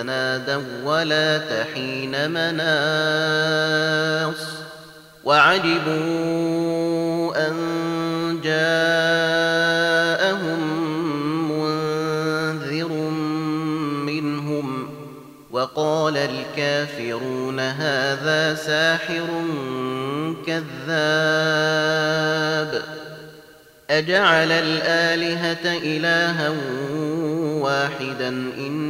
فنادوا ولا تحين مناص وعجبوا أن جاءهم منذر منهم وقال الكافرون هذا ساحر كذاب أجعل الآلهة إلها واحدا إن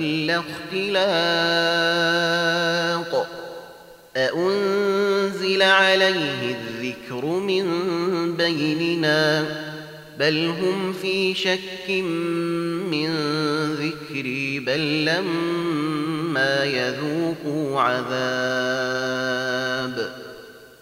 إلا اختلاق. أأنزل عليه الذكر من بيننا؟ بل هم في شك من ذكري بل لما يذوقوا عذاب.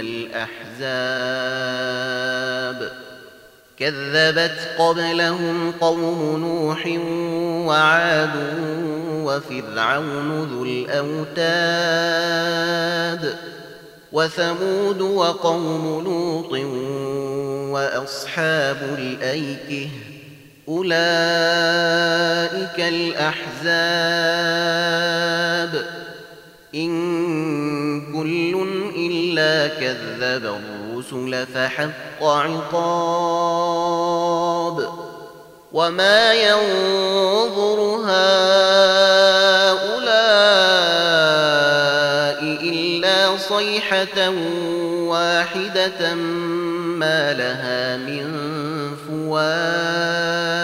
الأحزاب. كذبت قبلهم قوم نوح وعاد وفرعون ذو الأوتاد وثمود وقوم لوط وأصحاب الأيكة. أولئك الأحزاب. إن كل إلا كذب الرسل فحق عقاب وما ينظر هؤلاء إلا صيحة واحدة ما لها من فواق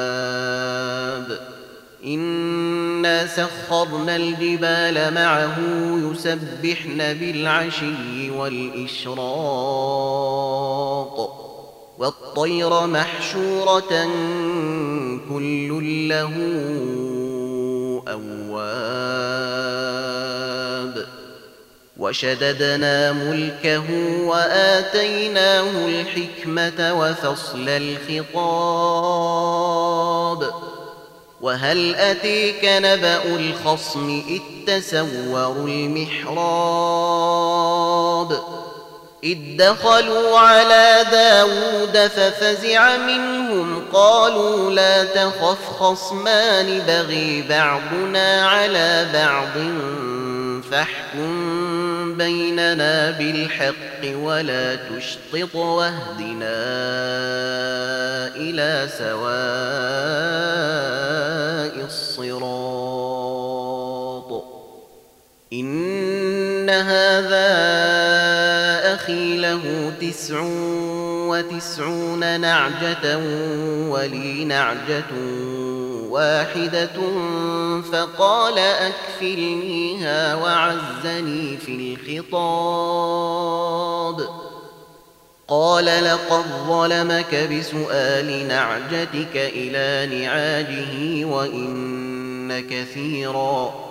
سخرنا الجبال معه يسبحن بالعشي والإشراق والطير محشورة كل له أواب وشددنا ملكه وآتيناه الحكمة وفصل الخطاب وهل أتيك نبأ الخصم إذ تسوروا المحراب إذ دخلوا على داود ففزع منهم قالوا لا تخف خصمان بغي بعضنا على بعض فاحكم بيننا بالحق ولا تشطط واهدنا إلى سواء الصراط. إن هذا أخي له تسع وتسعون نعجة ولي نعجة واحدة فقال أكفلنيها وعزني في الخطاب. قال لقد ظلمك بسؤال نعجتك إلى نعاجه وإن كثيرا.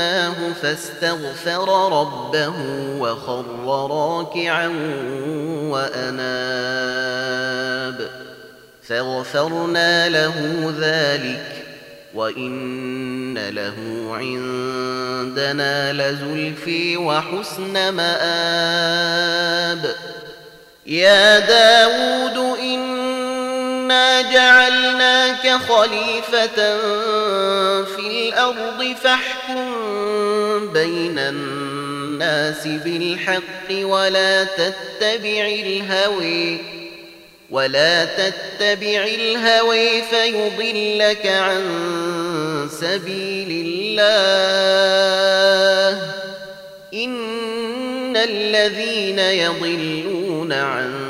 فتناه فاستغفر ربه وخر راكعا وأناب. فغفرنا له ذلك وإن له عندنا لزلفي وحسن مآب. يا داود إن إنا جعلناك خليفة في الأرض فاحكم بين الناس بالحق ولا تتبع الهوي ولا تتبع الهوي فيضلك عن سبيل الله إن الذين يضلون عن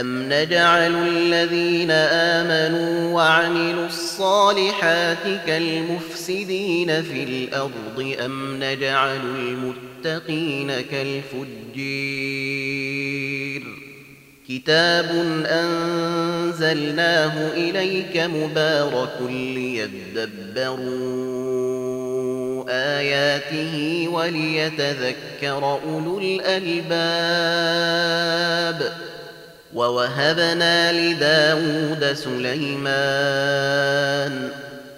أم نجعل الذين آمنوا وعملوا الصالحات كالمفسدين في الأرض أم نجعل المتقين كالفجير كتاب أنزلناه إليك مبارك ليدبروا آياته وليتذكر أولو الألباب ووهبنا لداود سليمان.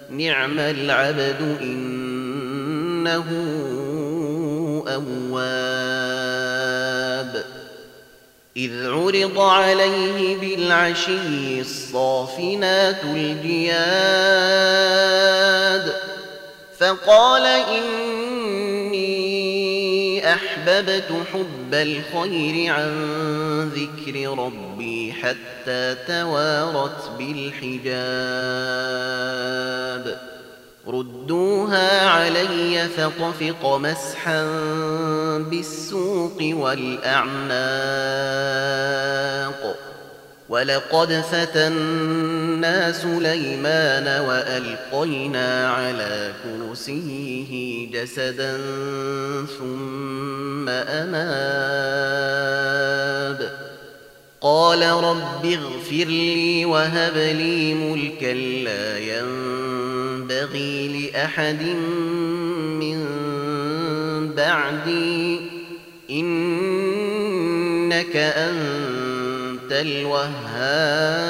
نعم العبد إنه أواب. إذ عرض عليه بالعشي الصافنات الجياد فقال إني أحببت حب الخير عن ذكر ربي حتى توارت بالحجاب. ردوها علي فطفق مسحا بالسوق والأعناق. ولقد فتنا سليمان وألقينا على كرسيه جسدا ثم أناب. قال رب اغفر لي وهب لي ملكا لا ينبغي لأحد من بعدي. إنك أنت الوهاب.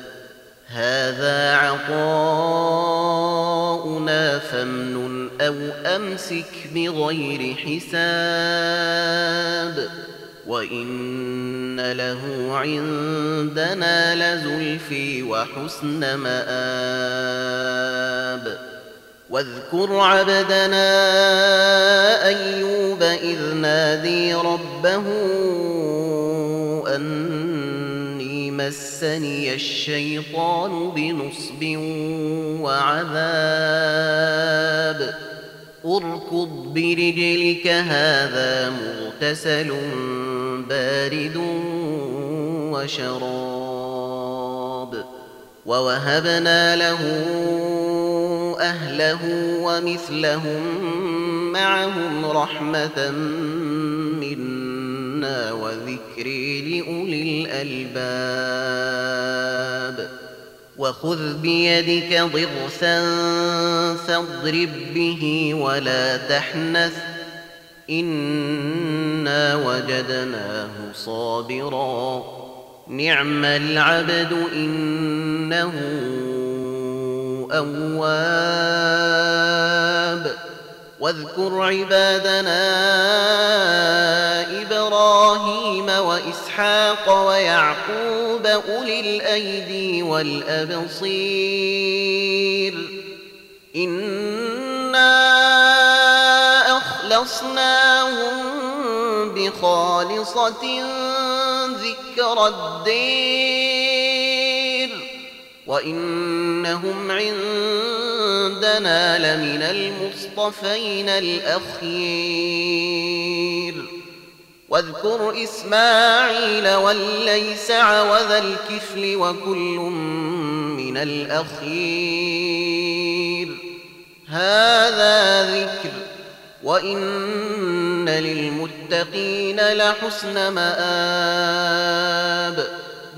هذا عطاؤنا فامنن أو أمسك بغير حساب وإن له عندنا لزلفي وحسن مآب واذكر عبدنا أيوب إذ نادي ربه أني مسني الشيطان بنصب وعذاب. اركض برجلك هذا مغتسل بارد وشراب. ووهبنا له أهله ومثلهم معهم رحمة منا وذكر لاولي الالباب وخذ بيدك ضغثا فاضرب به ولا تحنث انا وجدناه صابرا نعم العبد انه اواب واذكر عبادنا إبراهيم وإسحاق ويعقوب أولي الأيدي والأبصير. إنا أخلصناهم بخالصة ذكر الدير وانهم عندنا لمن المصطفين الاخير واذكر اسماعيل والليسع وذا الكفل وكل من الاخير هذا ذكر وان للمتقين لحسن مآب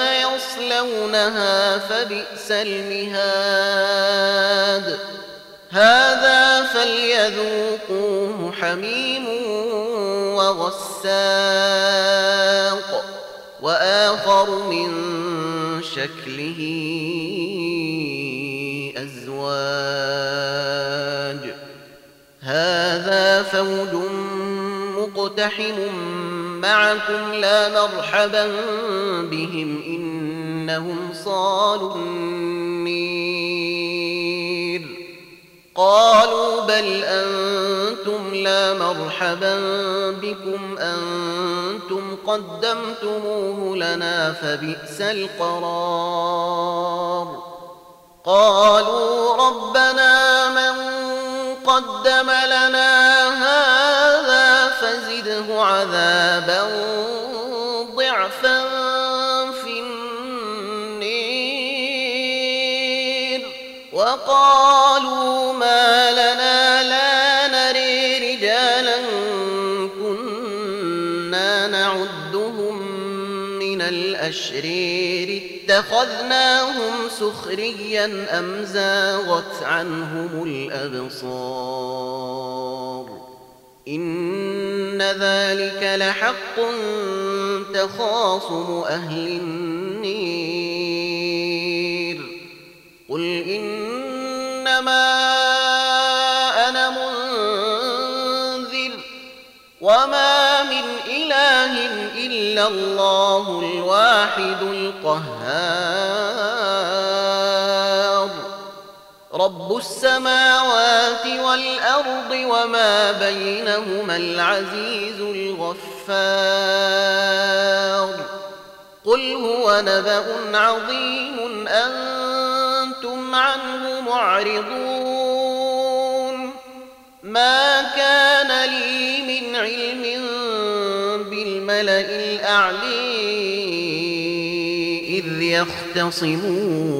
يصلونها فبئس المهاد. هذا فليذوقوه حميم وغساق وآخر من شكله أزواج. هذا فوج مقتحم معكم لا مرحبا بهم إنهم صالوا النير قالوا بل أنتم لا مرحبا بكم أنتم قدمتموه لنا فبئس القرار قالوا ربنا من قدم لنا عذابا ضعفا في النير. وقالوا ما لنا لا نري رجالا كنا نعدهم من الأشرير. اتخذناهم سخريا أم زاغت عنهم الأبصار. ذلك لحق تخاصم أهل النير. قل إنما أنا منذر وما من إله إلا الله الواحد القهار. رب السماوات والأرض وما بينهما العزيز الغفار قل هو نبأ عظيم أنتم عنه معرضون ما كان لي من علم بالملأ الأعلي إذ يختصمون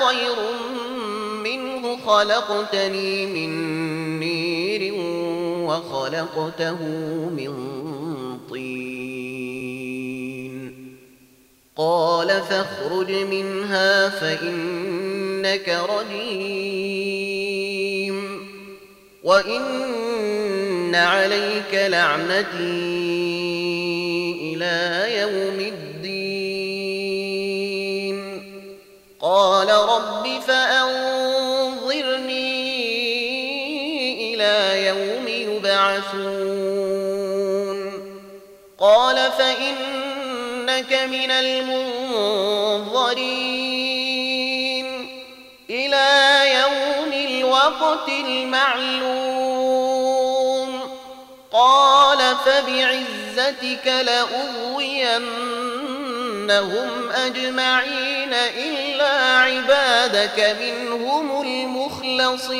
خير منه خلقتني من نير وخلقته من طين. قال فاخرج منها فإنك رجيم. وإن عليك لعنتي فأنظرني إلى يوم يبعثون. قال فإنك من المنظرين. إلى يوم الوقت المعلوم. قال فبعزتك لأغوينهم أجمعين إلا عبادك منهم المخلصين.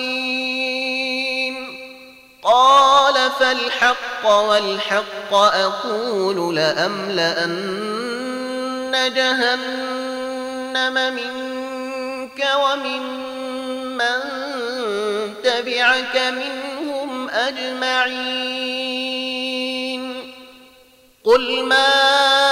قال فالحق والحق أقول لأملأن جهنم منك ومن من تبعك منهم أجمعين. قل ما